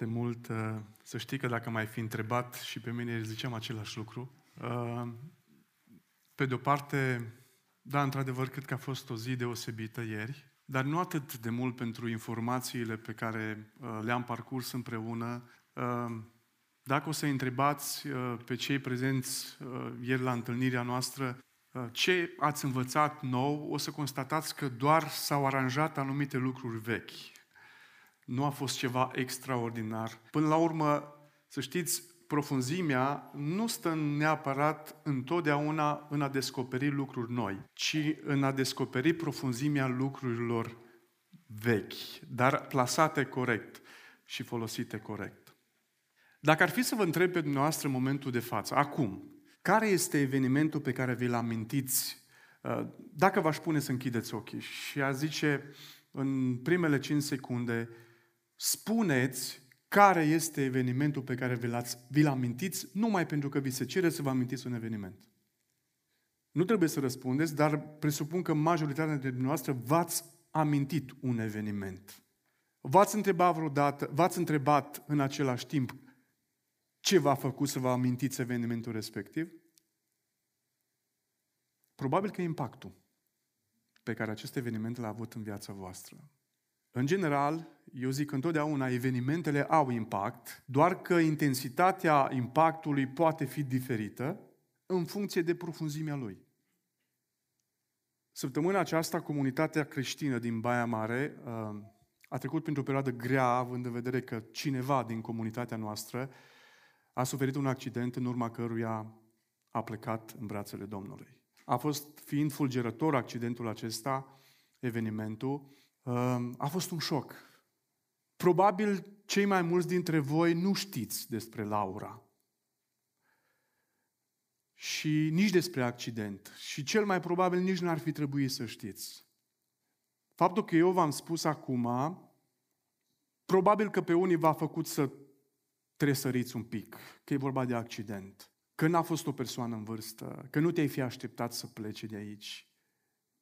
foarte mult. Uh, să știi că dacă m-ai fi întrebat și pe mine ziceam același lucru. Uh, pe de o parte, da, într-adevăr, cred că a fost o zi deosebită ieri, dar nu atât de mult pentru informațiile pe care uh, le-am parcurs împreună. Dacă o să întrebați pe cei prezenți ieri la întâlnirea noastră ce ați învățat nou, o să constatați că doar s-au aranjat anumite lucruri vechi nu a fost ceva extraordinar. Până la urmă, să știți, profunzimea nu stă neapărat întotdeauna în a descoperi lucruri noi, ci în a descoperi profunzimea lucrurilor vechi, dar plasate corect și folosite corect. Dacă ar fi să vă întreb pe dumneavoastră în momentul de față, acum, care este evenimentul pe care vi-l amintiți? Uh, dacă v-aș pune să închideți ochii și a zice în primele 5 secunde, spuneți care este evenimentul pe care vi-l, vi-l amintiți, numai pentru că vi se cere să vă amintiți un eveniment. Nu trebuie să răspundeți, dar presupun că majoritatea dintre dumneavoastră v-ați amintit un eveniment. V-ați întrebat vreodată, v-ați întrebat în același timp ce v-a făcut să vă amintiți evenimentul respectiv? Probabil că impactul pe care acest eveniment l-a avut în viața voastră. În general, eu zic că întotdeauna evenimentele au impact, doar că intensitatea impactului poate fi diferită în funcție de profunzimea lui. Săptămâna aceasta, comunitatea creștină din Baia Mare uh, a trecut printr-o perioadă grea, având în vedere că cineva din comunitatea noastră a suferit un accident în urma căruia a plecat în brațele Domnului. A fost, fiind fulgerător accidentul acesta, evenimentul, a fost un șoc. Probabil cei mai mulți dintre voi nu știți despre Laura. Și nici despre accident. Și cel mai probabil nici n-ar fi trebuit să știți. Faptul că eu v-am spus acum, probabil că pe unii v-a făcut să tresăriți un pic, că e vorba de accident, că n-a fost o persoană în vârstă, că nu te-ai fi așteptat să plece de aici.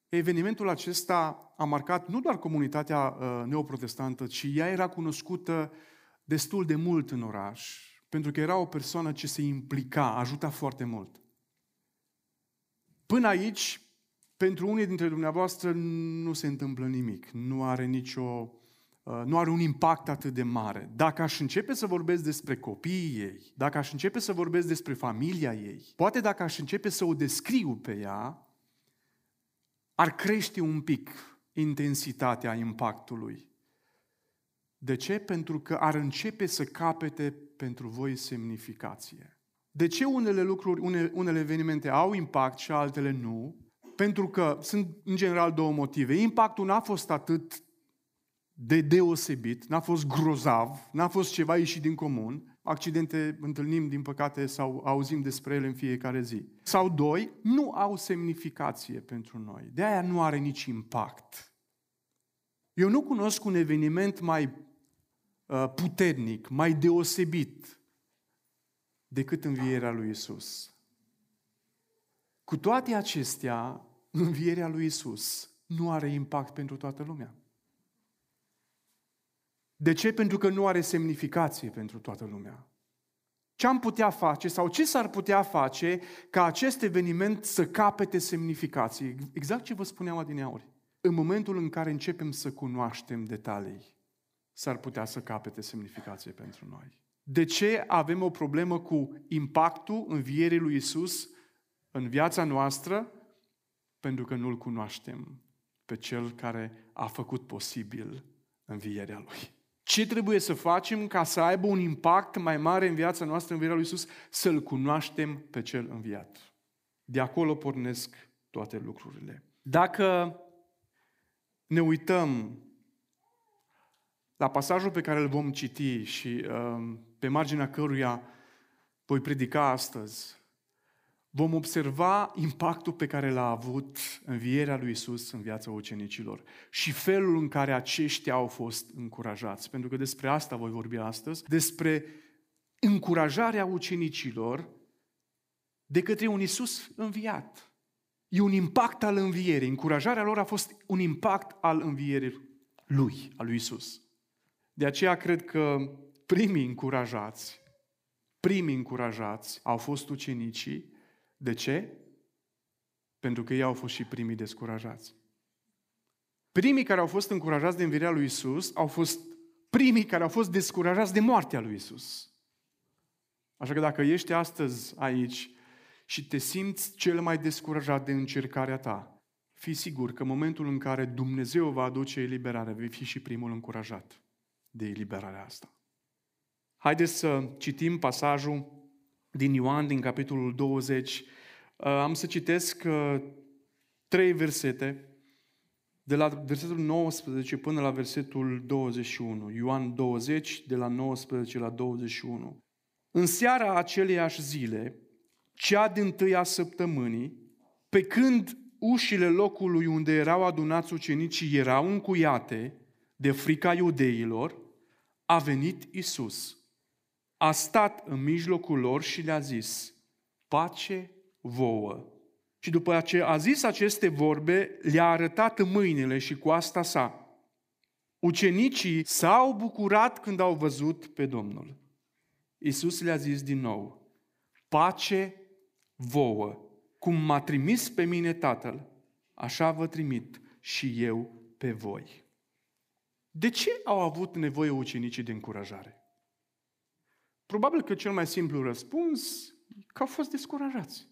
Evenimentul acesta a marcat nu doar comunitatea uh, neoprotestantă, ci ea era cunoscută destul de mult în oraș, pentru că era o persoană ce se implica, ajuta foarte mult. Până aici, pentru unii dintre dumneavoastră nu se întâmplă nimic, nu are nicio uh, nu are un impact atât de mare. Dacă aș începe să vorbesc despre copiii ei, dacă aș începe să vorbesc despre familia ei, poate dacă aș începe să o descriu pe ea, ar crește un pic intensitatea impactului. De ce? Pentru că ar începe să capete pentru voi semnificație. De ce unele lucruri, unele, unele evenimente au impact și altele nu? Pentru că sunt în general două motive. Impactul n-a fost atât de deosebit, n-a fost grozav, n-a fost ceva ieșit din comun, accidente întâlnim, din păcate, sau auzim despre ele în fiecare zi. Sau doi, nu au semnificație pentru noi. De aia nu are nici impact. Eu nu cunosc un eveniment mai uh, puternic, mai deosebit decât învierea lui Isus. Cu toate acestea, învierea lui Isus nu are impact pentru toată lumea. De ce? Pentru că nu are semnificație pentru toată lumea. Ce am putea face sau ce s-ar putea face ca acest eveniment să capete semnificație? Exact ce vă spuneam adineauri. În momentul în care începem să cunoaștem detalii, s-ar putea să capete semnificație pentru noi. De ce avem o problemă cu impactul învierii lui Isus în viața noastră? Pentru că nu-L cunoaștem pe Cel care a făcut posibil învierea Lui. Ce trebuie să facem ca să aibă un impact mai mare în viața noastră, în viața lui Isus? Să-L cunoaștem pe Cel înviat. De acolo pornesc toate lucrurile. Dacă ne uităm la pasajul pe care îl vom citi și uh, pe marginea căruia voi predica astăzi, vom observa impactul pe care l-a avut învierea lui Isus în viața ucenicilor și felul în care aceștia au fost încurajați. Pentru că despre asta voi vorbi astăzi, despre încurajarea ucenicilor de către un Isus înviat. E un impact al învierii. Încurajarea lor a fost un impact al învierii lui, al lui Isus. De aceea cred că primii încurajați, primii încurajați au fost ucenicii. De ce? Pentru că ei au fost și primii descurajați. Primii care au fost încurajați de învierea lui Isus au fost primii care au fost descurajați de moartea lui Isus. Așa că dacă ești astăzi aici și te simți cel mai descurajat de încercarea ta, fii sigur că în momentul în care Dumnezeu va aduce eliberare, vei fi și primul încurajat de eliberarea asta. Haideți să citim pasajul din Ioan, din capitolul 20. Uh, am să citesc uh, trei versete, de la versetul 19 până la versetul 21. Ioan 20, de la 19 la 21. În seara aceleiași zile, cea din tâia săptămânii, pe când ușile locului unde erau adunați ucenicii erau încuiate de frica iudeilor, a venit Isus. A stat în mijlocul lor și le-a zis, pace vouă. Și după ce a zis aceste vorbe, le-a arătat mâinile și coasta sa. Ucenicii s-au bucurat când au văzut pe Domnul. Isus le-a zis din nou, pace vouă. Cum m-a trimis pe mine Tatăl, așa vă trimit și eu pe voi. De ce au avut nevoie ucenicii de încurajare? Probabil că cel mai simplu răspuns că au fost descurajați.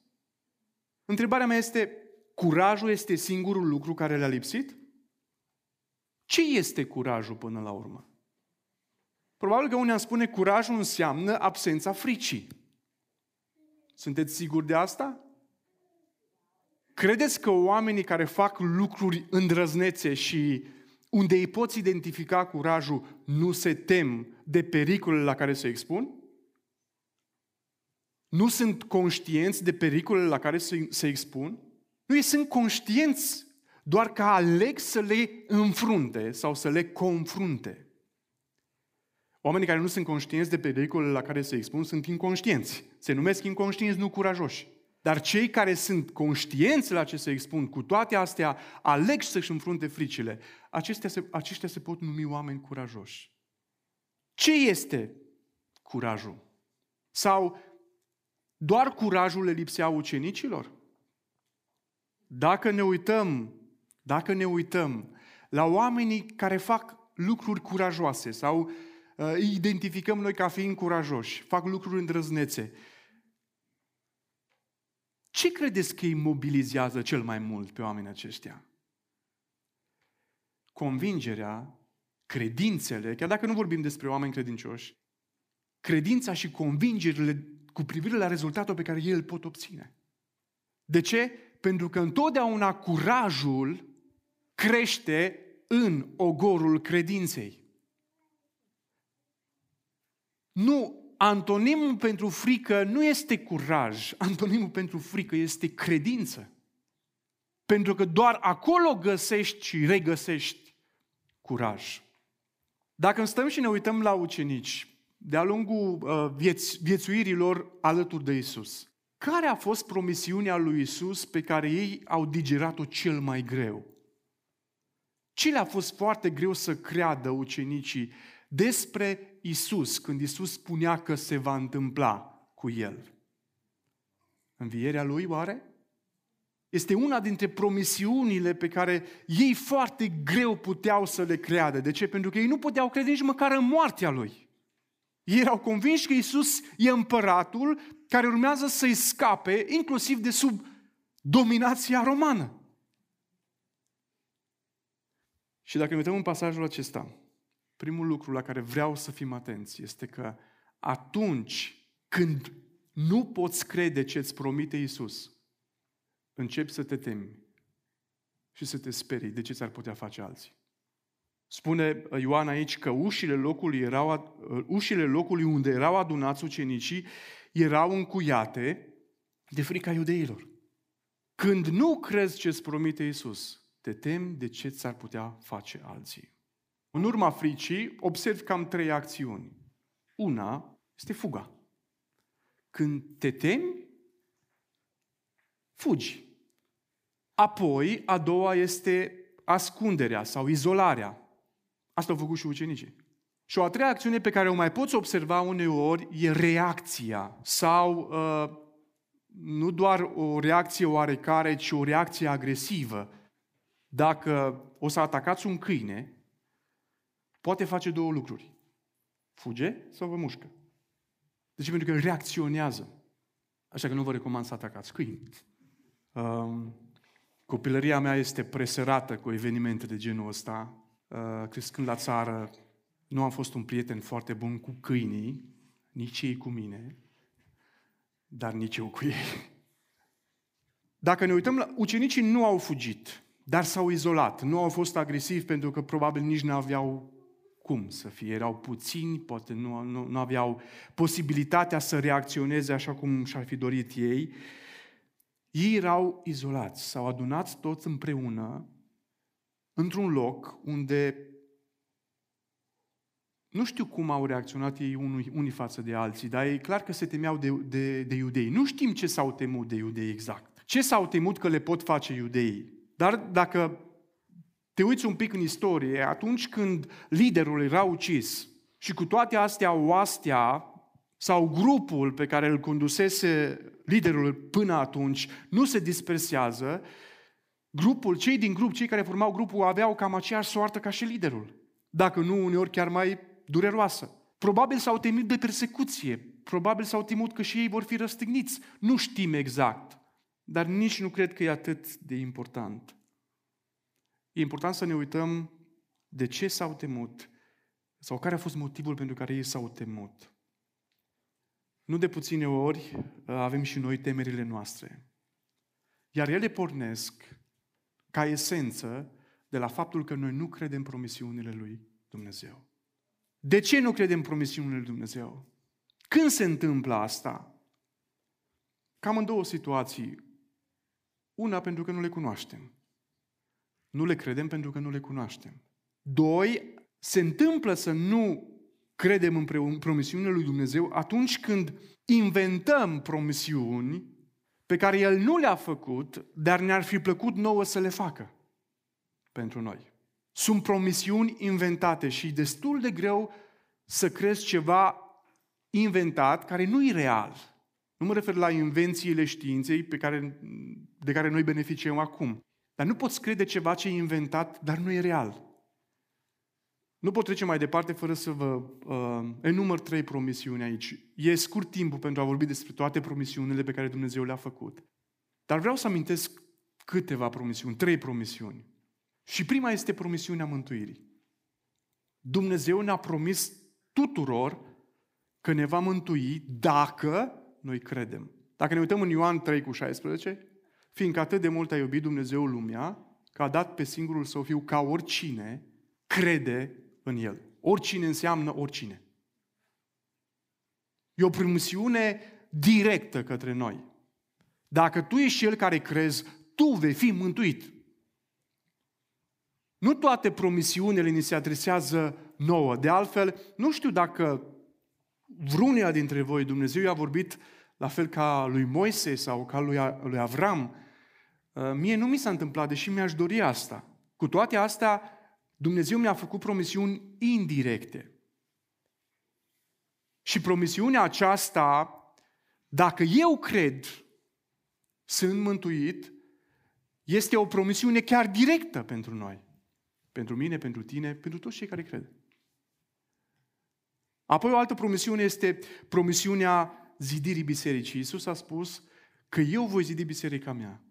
Întrebarea mea este, curajul este singurul lucru care le-a lipsit? Ce este curajul până la urmă? Probabil că unii am spune curajul înseamnă absența fricii. Sunteți siguri de asta? Credeți că oamenii care fac lucruri îndrăznețe și unde îi poți identifica curajul nu se tem de pericolele la care se expun? Nu sunt conștienți de pericolele la care se, se expun? Nu, ei sunt conștienți doar că aleg să le înfrunte sau să le confrunte. Oamenii care nu sunt conștienți de pericolele la care se expun sunt inconștienți. Se numesc inconștienți, nu curajoși. Dar cei care sunt conștienți la ce se expun, cu toate astea, aleg să-și înfrunte fricile, aceștia se, aceștia se pot numi oameni curajoși. Ce este curajul? Sau doar curajul le lipsea ucenicilor? Dacă ne uităm, dacă ne uităm la oamenii care fac lucruri curajoase sau uh, îi identificăm noi ca fiind curajoși, fac lucruri îndrăznețe, ce credeți că îi mobilizează cel mai mult pe oamenii aceștia? Convingerea, credințele, chiar dacă nu vorbim despre oameni credincioși, credința și convingerile cu privire la rezultatul pe care ei îl pot obține. De ce? Pentru că întotdeauna curajul crește în ogorul credinței. Nu, antonimul pentru frică nu este curaj, antonimul pentru frică este credință. Pentru că doar acolo găsești și regăsești curaj. Dacă stăm și ne uităm la ucenici, de-a lungul uh, vieț- viețuirilor alături de Isus. Care a fost promisiunea lui Isus pe care ei au digerat-o cel mai greu? Ce le-a fost foarte greu să creadă ucenicii despre Isus când Isus spunea că se va întâmpla cu el? Învierea lui, oare? Este una dintre promisiunile pe care ei foarte greu puteau să le creadă. De ce? Pentru că ei nu puteau crede nici măcar în moartea lui. Ei erau convinși că Isus e împăratul care urmează să-i scape, inclusiv de sub dominația romană. Și dacă ne uităm în pasajul acesta, primul lucru la care vreau să fim atenți este că atunci când nu poți crede ce îți promite Isus, începi să te temi și să te sperii de ce ți-ar putea face alții. Spune Ioan aici că ușile locului, erau, ușile locului unde erau adunați ucenicii erau încuiate de frica iudeilor. Când nu crezi ce îți promite Isus, te temi de ce ți-ar putea face alții. În urma fricii, observ cam trei acțiuni. Una este fuga. Când te temi, fugi. Apoi, a doua este ascunderea sau izolarea. Asta au făcut și ucenicii. Și o a treia acțiune pe care o mai poți observa uneori e reacția sau uh, nu doar o reacție oarecare, ci o reacție agresivă. Dacă o să atacați un câine, poate face două lucruri. Fuge sau vă mușcă. De ce? Pentru că reacționează. Așa că nu vă recomand să atacați câini. Um, copilăria mea este presărată cu evenimente de genul ăsta. Uh, crescând la țară, nu am fost un prieten foarte bun cu câinii, nici ei cu mine, dar nici eu cu ei. Dacă ne uităm la... Ucenicii nu au fugit, dar s-au izolat. Nu au fost agresivi pentru că probabil nici nu aveau cum să fie. Erau puțini, poate nu, nu, nu aveau posibilitatea să reacționeze așa cum și-ar fi dorit ei. Ei erau izolați, s-au adunat toți împreună într-un loc unde nu știu cum au reacționat ei unii, unii față de alții, dar e clar că se temeau de, de, de iudei. Nu știm ce s-au temut de iudei exact. Ce s-au temut că le pot face iudeii. Dar dacă te uiți un pic în istorie, atunci când liderul era ucis și cu toate astea oastea sau grupul pe care îl condusese liderul până atunci nu se dispersează, grupul, cei din grup, cei care formau grupul aveau cam aceeași soartă ca și liderul. Dacă nu, uneori chiar mai dureroasă. Probabil s-au temut de persecuție, probabil s-au temut că și ei vor fi răstigniți. Nu știm exact, dar nici nu cred că e atât de important. E important să ne uităm de ce s-au temut sau care a fost motivul pentru care ei s-au temut. Nu de puține ori uh, avem și noi temerile noastre. Iar ele pornesc ca esență de la faptul că noi nu credem promisiunile lui Dumnezeu. De ce nu credem promisiunile lui Dumnezeu? Când se întâmplă asta? Cam în două situații. Una, pentru că nu le cunoaștem. Nu le credem pentru că nu le cunoaștem. Doi, se întâmplă să nu credem în promisiunile lui Dumnezeu atunci când inventăm promisiuni pe care El nu le-a făcut, dar ne-ar fi plăcut nouă să le facă pentru noi. Sunt promisiuni inventate și destul de greu să crezi ceva inventat care nu e real. Nu mă refer la invențiile științei pe care, de care noi beneficiem acum. Dar nu poți crede ceva ce e inventat, dar nu e real. Nu pot trece mai departe fără să vă uh, enumăr trei promisiuni aici. E scurt timpul pentru a vorbi despre toate promisiunile pe care Dumnezeu le-a făcut. Dar vreau să amintesc câteva promisiuni, trei promisiuni. Și prima este promisiunea mântuirii. Dumnezeu ne-a promis tuturor că ne va mântui dacă noi credem. Dacă ne uităm în Ioan 3 cu 16, fiindcă atât de mult a iubit Dumnezeu lumea, că a dat pe singurul său fiu ca oricine crede în el. Oricine înseamnă oricine. E o promisiune directă către noi. Dacă tu ești cel care crezi, tu vei fi mântuit. Nu toate promisiunile ni se adresează nouă. De altfel, nu știu dacă vreunia dintre voi Dumnezeu i-a vorbit la fel ca lui Moise sau ca lui, lui Avram. Uh, mie nu mi s-a întâmplat, deși mi-aș dori asta. Cu toate astea, Dumnezeu mi-a făcut promisiuni indirecte. Și promisiunea aceasta, dacă eu cred, sunt mântuit, este o promisiune chiar directă pentru noi. Pentru mine, pentru tine, pentru toți cei care cred. Apoi o altă promisiune este promisiunea zidirii bisericii. Iisus a spus că eu voi zidi biserica mea.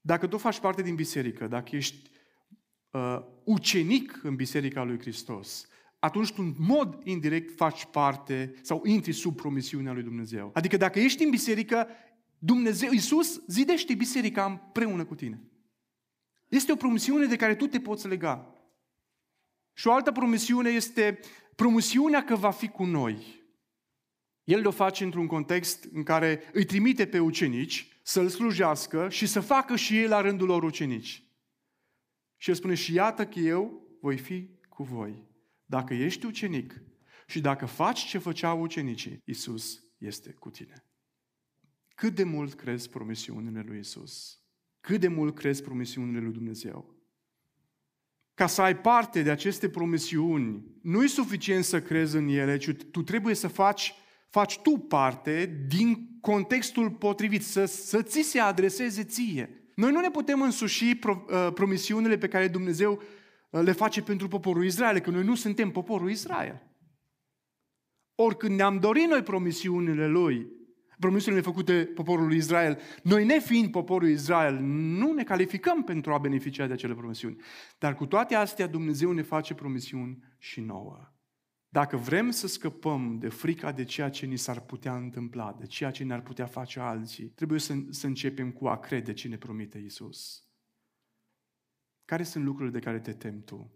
Dacă tu faci parte din biserică, dacă ești uh, ucenic în biserica lui Hristos, atunci tu în mod indirect faci parte sau intri sub promisiunea lui Dumnezeu. Adică dacă ești în biserică, Dumnezeu, Iisus zidește biserica împreună cu tine. Este o promisiune de care tu te poți lega. Și o altă promisiune este promisiunea că va fi cu noi. El o face într-un context în care îi trimite pe ucenici să-l slujească și să facă și ei la rândul lor ucenici. Și el spune, și iată că eu voi fi cu voi. Dacă ești ucenic și dacă faci ce făceau ucenicii, Isus este cu tine. Cât de mult crezi promisiunile lui Isus? Cât de mult crezi promisiunile lui Dumnezeu? ca să ai parte de aceste promisiuni, nu e suficient să crezi în ele, ci tu trebuie să faci, faci tu parte din contextul potrivit, să, să ți se adreseze ție. Noi nu ne putem însuși pro, uh, promisiunile pe care Dumnezeu uh, le face pentru poporul Israel, că noi nu suntem poporul Israel. Oricând ne-am dorit noi promisiunile Lui, promisiunile făcute poporului Israel, noi ne fiind poporul Israel, nu ne calificăm pentru a beneficia de acele promisiuni. Dar cu toate astea, Dumnezeu ne face promisiuni și nouă. Dacă vrem să scăpăm de frica de ceea ce ni s-ar putea întâmpla, de ceea ce ne-ar putea face alții, trebuie să, să începem cu a crede ce ne promite Isus. Care sunt lucrurile de care te temi tu?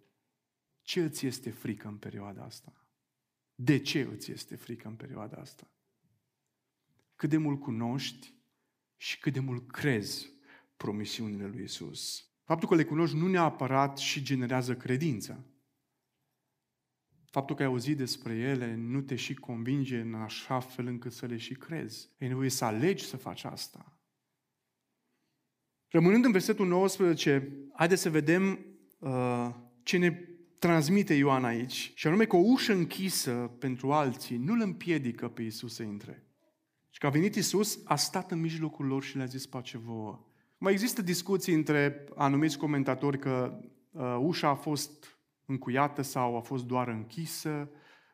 Ce îți este frică în perioada asta? De ce îți este frică în perioada asta? Cât de mult cunoști și cât de mult crezi promisiunile lui Isus. Faptul că le cunoști nu neapărat și generează credință. Faptul că ai auzit despre ele nu te și convinge în așa fel încât să le și crezi. E nevoie să alegi să faci asta. Rămânând în versetul 19, haideți să vedem uh, ce ne transmite Ioan aici, și anume că o ușă închisă pentru alții nu îl împiedică pe Isus să intre. Și că a venit Isus, a stat în mijlocul lor și le-a zis pace vouă. Mai există discuții între anumiți comentatori că uh, ușa a fost încuiată sau a fost doar închisă,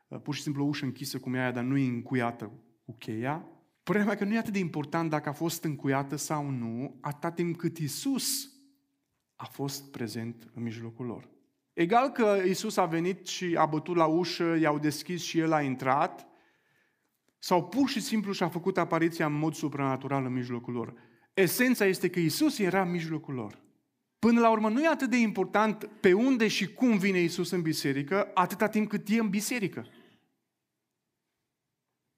uh, pur și simplu o ușă închisă cum e aia, dar nu e încuiată cu cheia. Părerea mea că nu e atât de important dacă a fost încuiată sau nu, atâta timp cât Isus a fost prezent în mijlocul lor. Egal că Isus a venit și a bătut la ușă, i-au deschis și el a intrat, sau pur și simplu și-a făcut apariția în mod supranatural în mijlocul lor. Esența este că Isus era în mijlocul lor. Până la urmă, nu e atât de important pe unde și cum vine Isus în biserică, atâta timp cât e în biserică.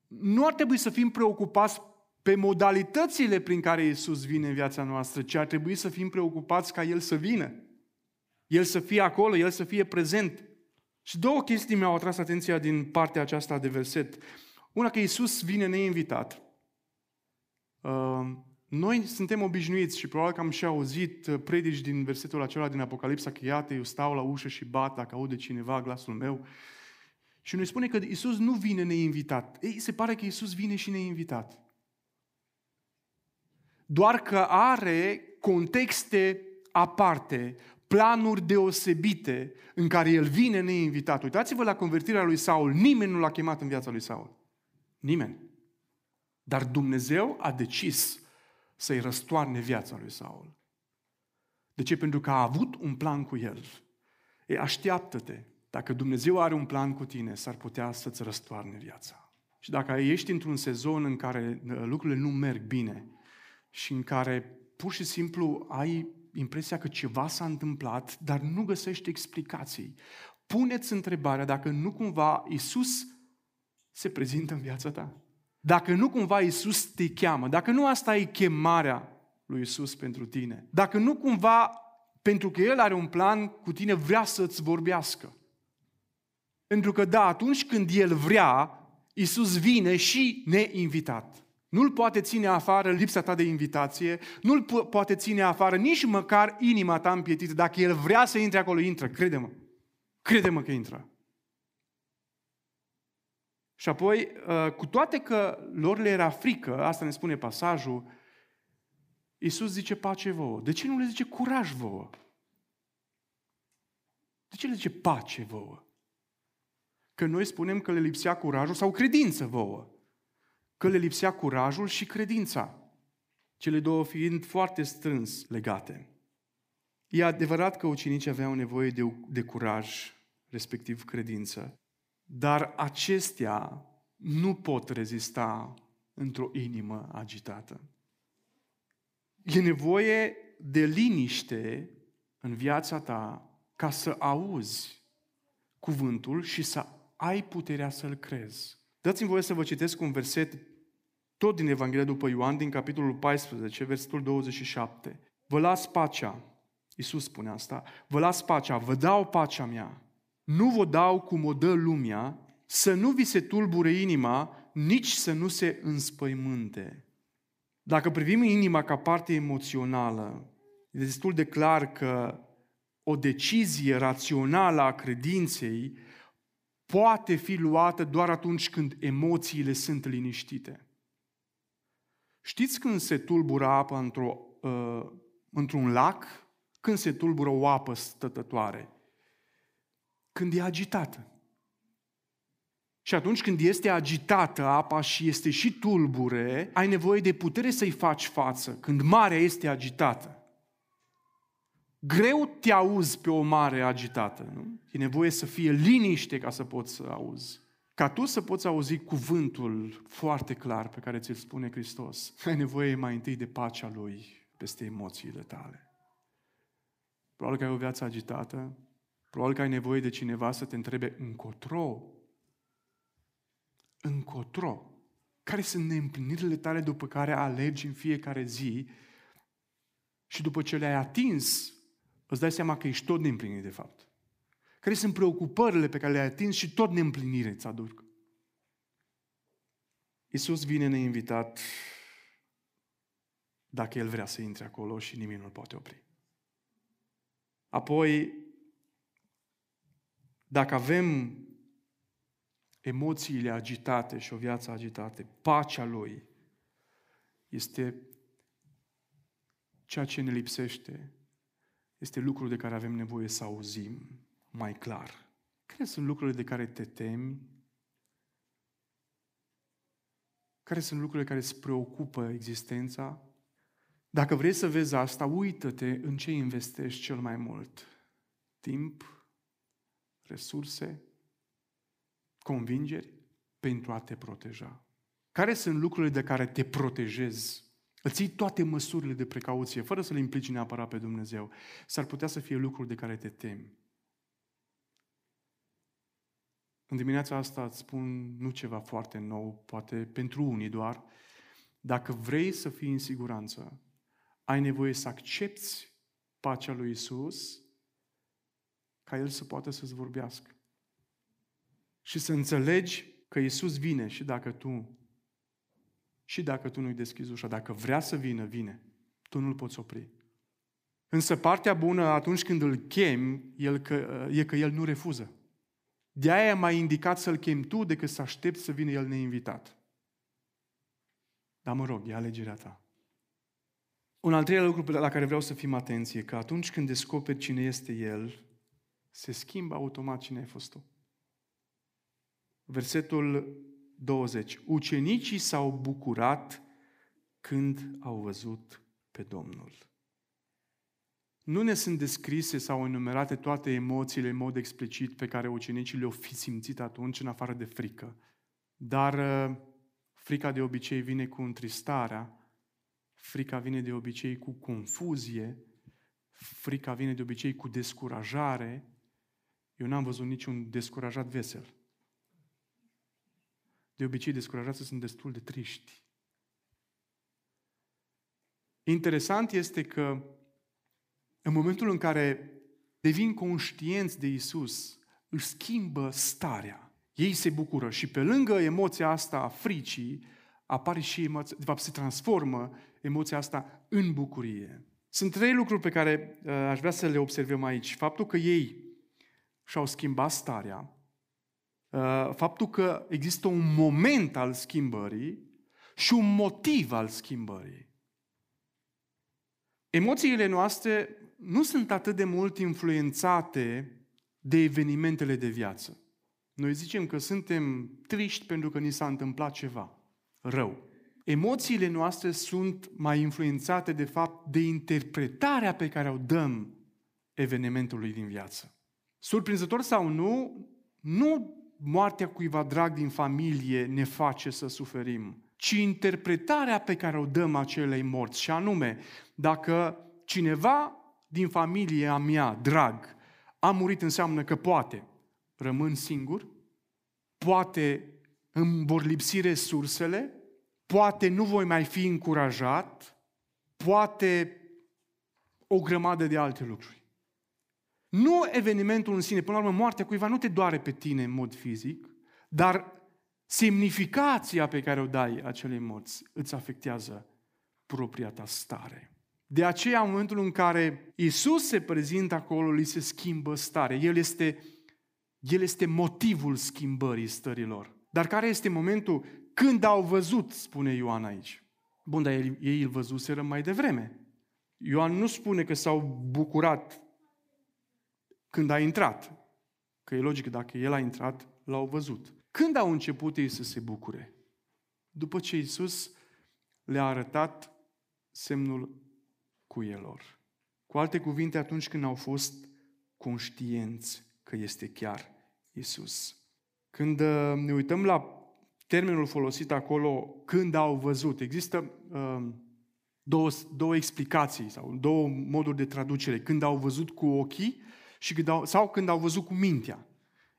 Nu ar trebui să fim preocupați pe modalitățile prin care Isus vine în viața noastră, ci ar trebui să fim preocupați ca El să vină. El să fie acolo, El să fie prezent. Și două chestii mi-au atras atenția din partea aceasta de verset. Una că Isus vine neinvitat. Uh, noi suntem obișnuiți și probabil că am și auzit uh, predici din versetul acela din Apocalipsa că iată, eu stau la ușă și bat dacă aude cineva glasul meu. Și noi spune că Isus nu vine neinvitat. Ei, se pare că Isus vine și neinvitat. Doar că are contexte aparte, planuri deosebite în care el vine neinvitat. Uitați-vă la convertirea lui Saul. Nimeni nu l-a chemat în viața lui Saul. Nimeni. Dar Dumnezeu a decis să-i răstoarne viața lui Saul. De ce? Pentru că a avut un plan cu el. E, așteaptă-te. Dacă Dumnezeu are un plan cu tine, s-ar putea să-ți răstoarne viața. Și dacă ești într-un sezon în care uh, lucrurile nu merg bine și în care pur și simplu ai impresia că ceva s-a întâmplat, dar nu găsești explicații, puneți întrebarea dacă nu cumva Isus se prezintă în viața ta. Dacă nu cumva Isus te cheamă, dacă nu asta e chemarea lui Isus pentru tine, dacă nu cumva pentru că El are un plan cu tine, vrea să-ți vorbească. Pentru că da, atunci când El vrea, Isus vine și neinvitat. Nu-L poate ține afară lipsa ta de invitație, nu-L po- poate ține afară nici măcar inima ta împietită. Dacă El vrea să intre acolo, intră, crede-mă. Crede-mă că intră. Și apoi, uh, cu toate că lor le era frică, asta ne spune pasajul, Iisus zice pace vouă. De ce nu le zice curaj vouă? De ce le zice pace vouă? Că noi spunem că le lipsea curajul sau credință vouă. Că le lipsea curajul și credința. Cele două fiind foarte strâns legate. E adevărat că ucenicii aveau nevoie de, de curaj, respectiv credință. Dar acestea nu pot rezista într-o inimă agitată. E nevoie de liniște în viața ta ca să auzi cuvântul și să ai puterea să-l crezi. Dați-mi voie să vă citesc un verset tot din Evanghelia după Ioan, din capitolul 14, versetul 27. Vă las pacea, Iisus spune asta, vă las pacea, vă dau pacea mea. Nu vă dau cum o dă lumea, să nu vi se tulbure inima, nici să nu se înspăimânte. Dacă privim inima ca parte emoțională, e destul de clar că o decizie rațională a credinței poate fi luată doar atunci când emoțiile sunt liniștite. Știți când se tulbură apa într-o, uh, într-un lac? Când se tulbură o apă stătătoare? Când e agitată. Și atunci când este agitată apa și este și tulbure, ai nevoie de putere să-i faci față, când marea este agitată. Greu te auzi pe o mare agitată, nu? E nevoie să fie liniște ca să poți să auzi. Ca tu să poți auzi cuvântul foarte clar pe care ți-l spune Hristos, ai nevoie mai întâi de pacea Lui peste emoțiile tale. Probabil că ai o viață agitată, probabil că ai nevoie de cineva să te întrebe încotro. Încotro. Care sunt neîmplinirile tale după care alergi în fiecare zi și după ce le-ai atins, îți dai seama că ești tot neîmplinit de fapt. Care sunt preocupările pe care le-ai atins și tot neîmplinire îți aduc. Iisus vine neinvitat dacă El vrea să intre acolo și nimeni nu-L poate opri. Apoi, dacă avem emoțiile agitate și o viață agitată, pacea Lui este ceea ce ne lipsește, este lucrul de care avem nevoie să auzim mai clar. Care sunt lucrurile de care te temi? Care sunt lucrurile care îți preocupă existența? Dacă vrei să vezi asta, uită-te în ce investești cel mai mult. Timp, resurse, convingeri pentru a te proteja. Care sunt lucrurile de care te protejezi? Îți iei toate măsurile de precauție, fără să le implici neapărat pe Dumnezeu. S-ar putea să fie lucruri de care te temi. În dimineața asta îți spun nu ceva foarte nou, poate pentru unii doar. Dacă vrei să fii în siguranță, ai nevoie să accepti pacea lui Isus ca El să poată să-ți vorbească. Și să înțelegi că Isus vine și dacă tu și dacă tu nu-i deschizi ușa, dacă vrea să vină, vine. Tu nu-l poți opri. Însă partea bună atunci când îl chem el că, e că el nu refuză. De aia e mai indicat să-l chem tu decât să aștepți să vină el neinvitat. Dar mă rog, e alegerea ta. Un al treilea lucru la care vreau să fim atenție, că atunci când descoperi cine este El, se schimbă automat cine ai fost tu. Versetul 20. Ucenicii s-au bucurat când au văzut pe Domnul. Nu ne sunt descrise sau enumerate toate emoțiile în mod explicit pe care ucenicii le-au fi simțit atunci, în afară de frică. Dar uh, frica de obicei vine cu întristarea, frica vine de obicei cu confuzie, frica vine de obicei cu descurajare. Eu n-am văzut niciun descurajat vesel. De obicei, descurajații sunt destul de triști. Interesant este că în momentul în care devin conștienți de Isus, își schimbă starea. Ei se bucură și pe lângă emoția asta a fricii, apare și emoția, de fapt se transformă emoția asta în bucurie. Sunt trei lucruri pe care uh, aș vrea să le observăm aici. Faptul că ei și-au schimbat starea, uh, faptul că există un moment al schimbării și un motiv al schimbării. Emoțiile noastre nu sunt atât de mult influențate de evenimentele de viață. Noi zicem că suntem triști pentru că ni s-a întâmplat ceva rău. Emoțiile noastre sunt mai influențate, de fapt, de interpretarea pe care o dăm evenimentului din viață. Surprinzător sau nu, nu moartea cuiva drag din familie ne face să suferim, ci interpretarea pe care o dăm acelei morți. Și anume, dacă cineva din familia mea, drag, a murit, înseamnă că poate rămân singur, poate îmi vor lipsi resursele, poate nu voi mai fi încurajat, poate o grămadă de alte lucruri. Nu evenimentul în sine, până la urmă, moartea cuiva nu te doare pe tine în mod fizic, dar semnificația pe care o dai acelei morți îți afectează propria ta stare. De aceea, în momentul în care Isus se prezintă acolo, li se schimbă starea. El este, el este motivul schimbării stărilor. Dar care este momentul când au văzut, spune Ioan aici? Bun, dar ei, ei îl văzuseră mai devreme. Ioan nu spune că s-au bucurat când a intrat. Că e logic, dacă el a intrat, l-au văzut. Când au început ei să se bucure? După ce Iisus le-a arătat semnul cuielor. Cu alte cuvinte, atunci când au fost conștienți că este chiar Isus. Când uh, ne uităm la termenul folosit acolo, când au văzut, există uh, două, două explicații sau două moduri de traducere. Când au văzut cu ochii și când au, sau când au văzut cu mintea.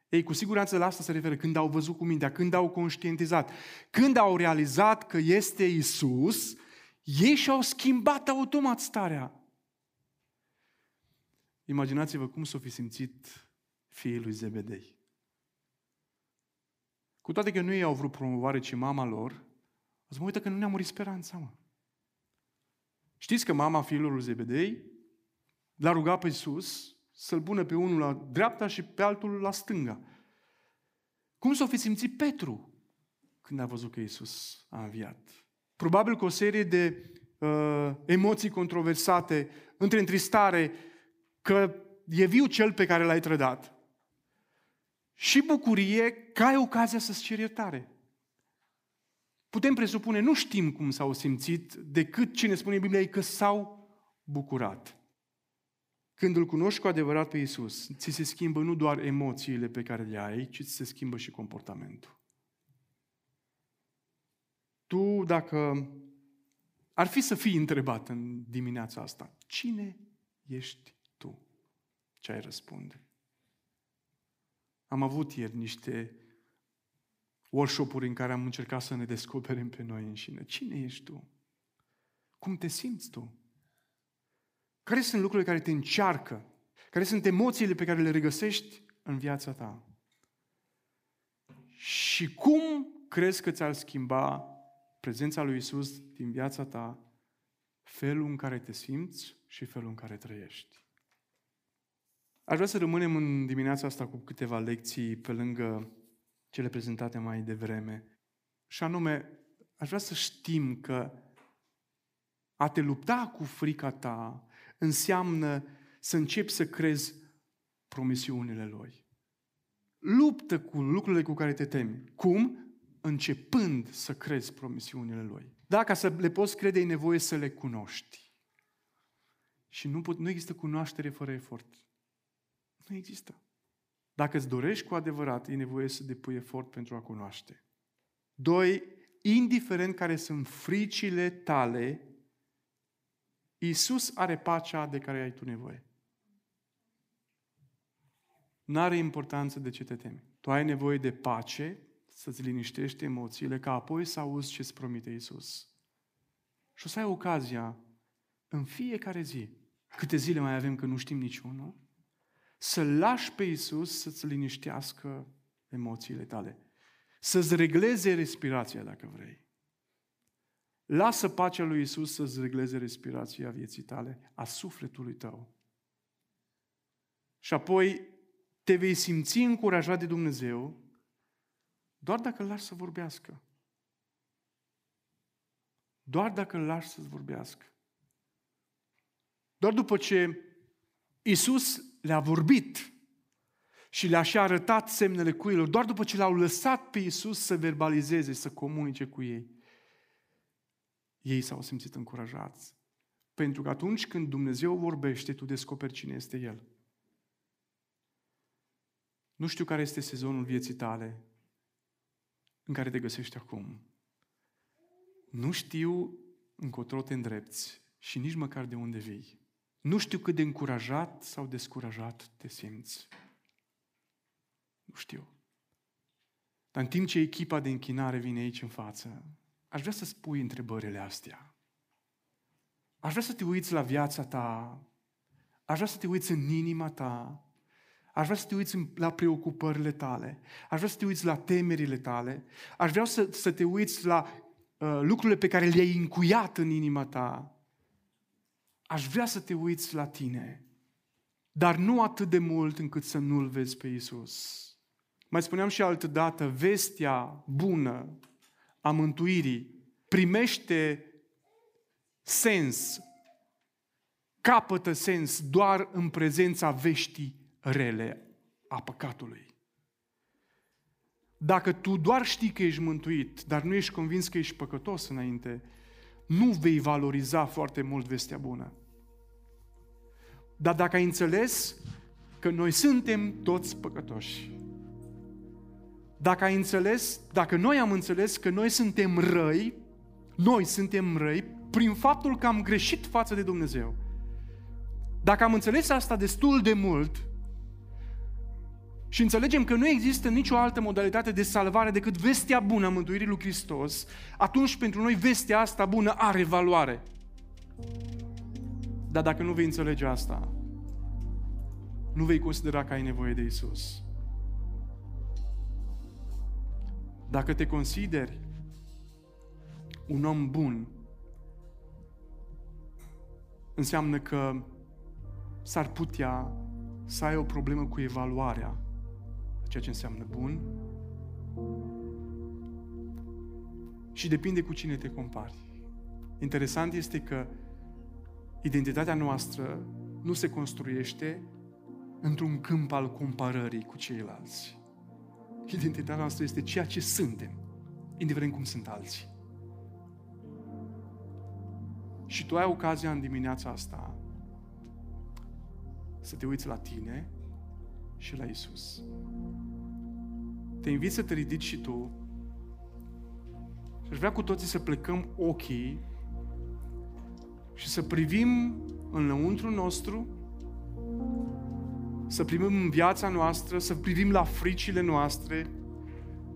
Ei, cu siguranță la asta se referă când au văzut cu mintea, când au conștientizat, când au realizat că este Isus, ei și-au schimbat automat starea. Imaginați-vă cum s-o fi simțit fiii lui Zebedei. Cu toate că nu ei au vrut promovare, ci mama lor, să mă uită că nu ne-a murit speranța, mă. Știți că mama fiilor lui Zebedei l-a rugat pe Iisus să-l pună pe unul la dreapta și pe altul la stânga. Cum s-o fi simțit Petru când a văzut că Iisus a înviat? Probabil cu o serie de uh, emoții controversate, între întristare că e viu cel pe care l-ai trădat și bucurie că ai ocazia să-ți ceri iertare. Putem presupune, nu știm cum s-au simțit, decât ce ne spune Biblia că s-au bucurat. Când îl cunoști cu adevărat pe Isus, ți se schimbă nu doar emoțiile pe care le ai, ci ți se schimbă și comportamentul. Tu, dacă ar fi să fii întrebat în dimineața asta, cine ești tu? Ce ai răspunde? Am avut ieri niște workshop-uri în care am încercat să ne descoperim pe noi înșine. Cine ești tu? Cum te simți tu? Care sunt lucrurile care te încearcă? Care sunt emoțiile pe care le regăsești în viața ta? Și cum crezi că ți-ar schimba prezența lui Isus din viața ta felul în care te simți și felul în care trăiești? Aș vrea să rămânem în dimineața asta cu câteva lecții pe lângă cele prezentate mai devreme. Și anume, aș vrea să știm că a te lupta cu frica ta înseamnă să începi să crezi promisiunile Lui. Luptă cu lucrurile cu care te temi. Cum? Începând să crezi promisiunile Lui. Dacă să le poți crede, e nevoie să le cunoști. Și nu, pot, nu există cunoaștere fără efort. Nu există. Dacă îți dorești cu adevărat, e nevoie să depui efort pentru a cunoaște. Doi, indiferent care sunt fricile tale, Iisus are pacea de care ai tu nevoie. Nu are importanță de ce te temi. Tu ai nevoie de pace, să-ți liniștești emoțiile, ca apoi să auzi ce îți promite Iisus. Și o să ai ocazia în fiecare zi, câte zile mai avem că nu știm niciunul, să lași pe Iisus să-ți liniștească emoțiile tale. Să-ți regleze respirația, dacă vrei. Lasă pacea lui Isus să-ți regleze respirația vieții tale, a sufletului tău. Și apoi te vei simți încurajat de Dumnezeu doar dacă îl lași să vorbească. Doar dacă îl lași să vorbească. Doar după ce Isus le-a vorbit și le-a și arătat semnele cuilor, doar după ce l-au lăsat pe Isus să verbalizeze, să comunice cu ei, ei s-au simțit încurajați. Pentru că atunci când Dumnezeu vorbește, tu descoperi cine este El. Nu știu care este sezonul vieții tale în care te găsești acum. Nu știu încotro te îndrepți și nici măcar de unde vii. Nu știu cât de încurajat sau descurajat te simți. Nu știu. Dar în timp ce echipa de închinare vine aici în față, aș vrea să spui întrebările astea. Aș vrea să te uiți la viața ta, aș vrea să te uiți în inima ta, aș vrea să te uiți la preocupările tale, aș vrea să te uiți la temerile tale, aș vrea să, să te uiți la uh, lucrurile pe care le-ai încuiat în inima ta. Aș vrea să te uiți la tine, dar nu atât de mult încât să nu-L vezi pe Isus. Mai spuneam și altă dată, vestea bună a mântuirii primește sens, capătă sens doar în prezența veștii rele a păcatului. Dacă tu doar știi că ești mântuit, dar nu ești convins că ești păcătos înainte, nu vei valoriza foarte mult vestea bună. Dar dacă ai înțeles că noi suntem toți păcătoși, dacă ai înțeles, dacă noi am înțeles că noi suntem răi, noi suntem răi prin faptul că am greșit față de Dumnezeu. Dacă am înțeles asta destul de mult și înțelegem că nu există nicio altă modalitate de salvare decât vestea bună a mântuirii lui Hristos, atunci pentru noi vestea asta bună are valoare. Dar dacă nu vei înțelege asta, nu vei considera că ai nevoie de Isus. Dacă te consideri un om bun, înseamnă că s-ar putea să ai o problemă cu evaluarea ceea ce înseamnă bun și depinde cu cine te compari. Interesant este că identitatea noastră nu se construiește într-un câmp al comparării cu ceilalți. Identitatea noastră este ceea ce suntem, indiferent cum sunt alții. Și tu ai ocazia în dimineața asta să te uiți la tine și la Isus. Te invit să te ridici și tu și aș vrea cu toții să plecăm ochii și să privim înăuntru nostru, să privim în viața noastră, să privim la fricile noastre,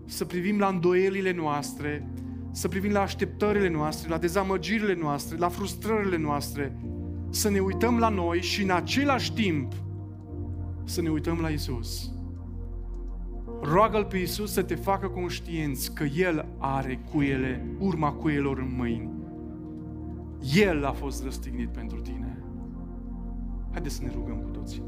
să privim la îndoielile noastre, să privim la așteptările noastre, la dezamăgirile noastre, la frustrările noastre, să ne uităm la noi și în același timp să ne uităm la Isus. Roagă-L pe Isus să te facă conștienți că El are cuiele, urma cuielor în mâini. El a fost răstignit pentru tine. Haideți să ne rugăm cu toții.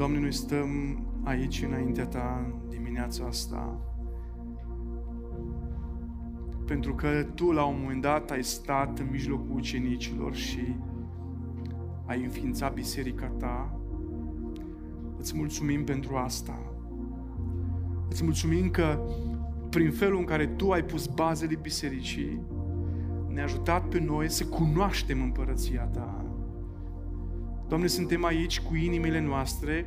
Doamne, noi stăm aici înaintea Ta în dimineața asta pentru că Tu la un moment dat ai stat în mijlocul ucenicilor și ai înființat biserica Ta. Îți mulțumim pentru asta. Îți mulțumim că prin felul în care Tu ai pus bazele bisericii, ne-a ajutat pe noi să cunoaștem împărăția Ta. Doamne, suntem aici cu inimile noastre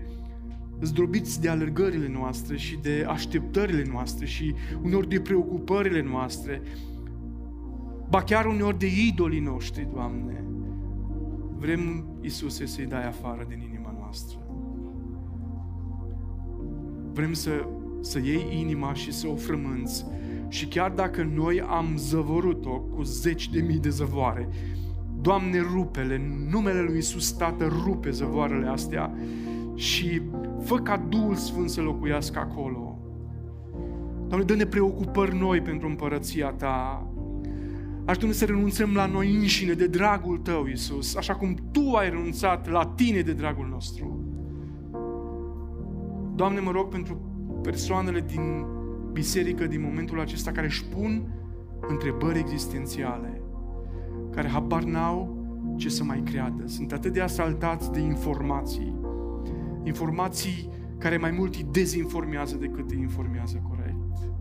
zdrobiți de alergările noastre și de așteptările noastre și uneori de preocupările noastre, ba chiar uneori de idolii noștri, Doamne. Vrem, Iisuse, să-i dai afară din inima noastră. Vrem să, să iei inima și să o frămânți. Și chiar dacă noi am zăvorut-o cu zeci de mii de zăvoare, Doamne, rupele, în numele Lui Iisus Tată, rupe zăvoarele astea și fă ca Duhul Sfânt să locuiască acolo. Doamne, dă-ne preocupări noi pentru împărăția Ta. Ajută-ne să renunțăm la noi înșine de dragul Tău, Iisus, așa cum Tu ai renunțat la Tine de dragul nostru. Doamne, mă rog pentru persoanele din biserică din momentul acesta care își pun întrebări existențiale care habar n-au ce să mai creadă. Sunt atât de asaltați de informații. Informații care mai mult îi dezinformează decât îi informează corect.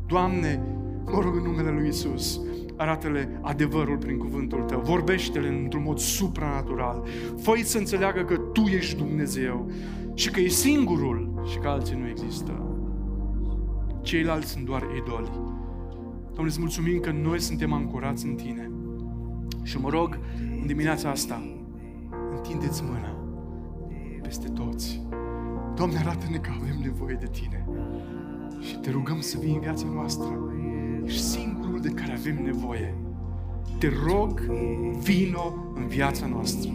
Doamne, mă rog în numele Lui Isus, arată-le adevărul prin cuvântul Tău, vorbește-le într-un mod supranatural, fă să înțeleagă că Tu ești Dumnezeu și că e singurul și că alții nu există. Ceilalți sunt doar idoli. Doamne, îți mulțumim că noi suntem ancorați în Tine. Și mă rog, în dimineața asta, întindeți mâna peste toți. Doamne, arată-ne că avem nevoie de Tine. Și te rugăm să vii în viața noastră. Ești singurul de care avem nevoie. Te rog, vino în viața noastră.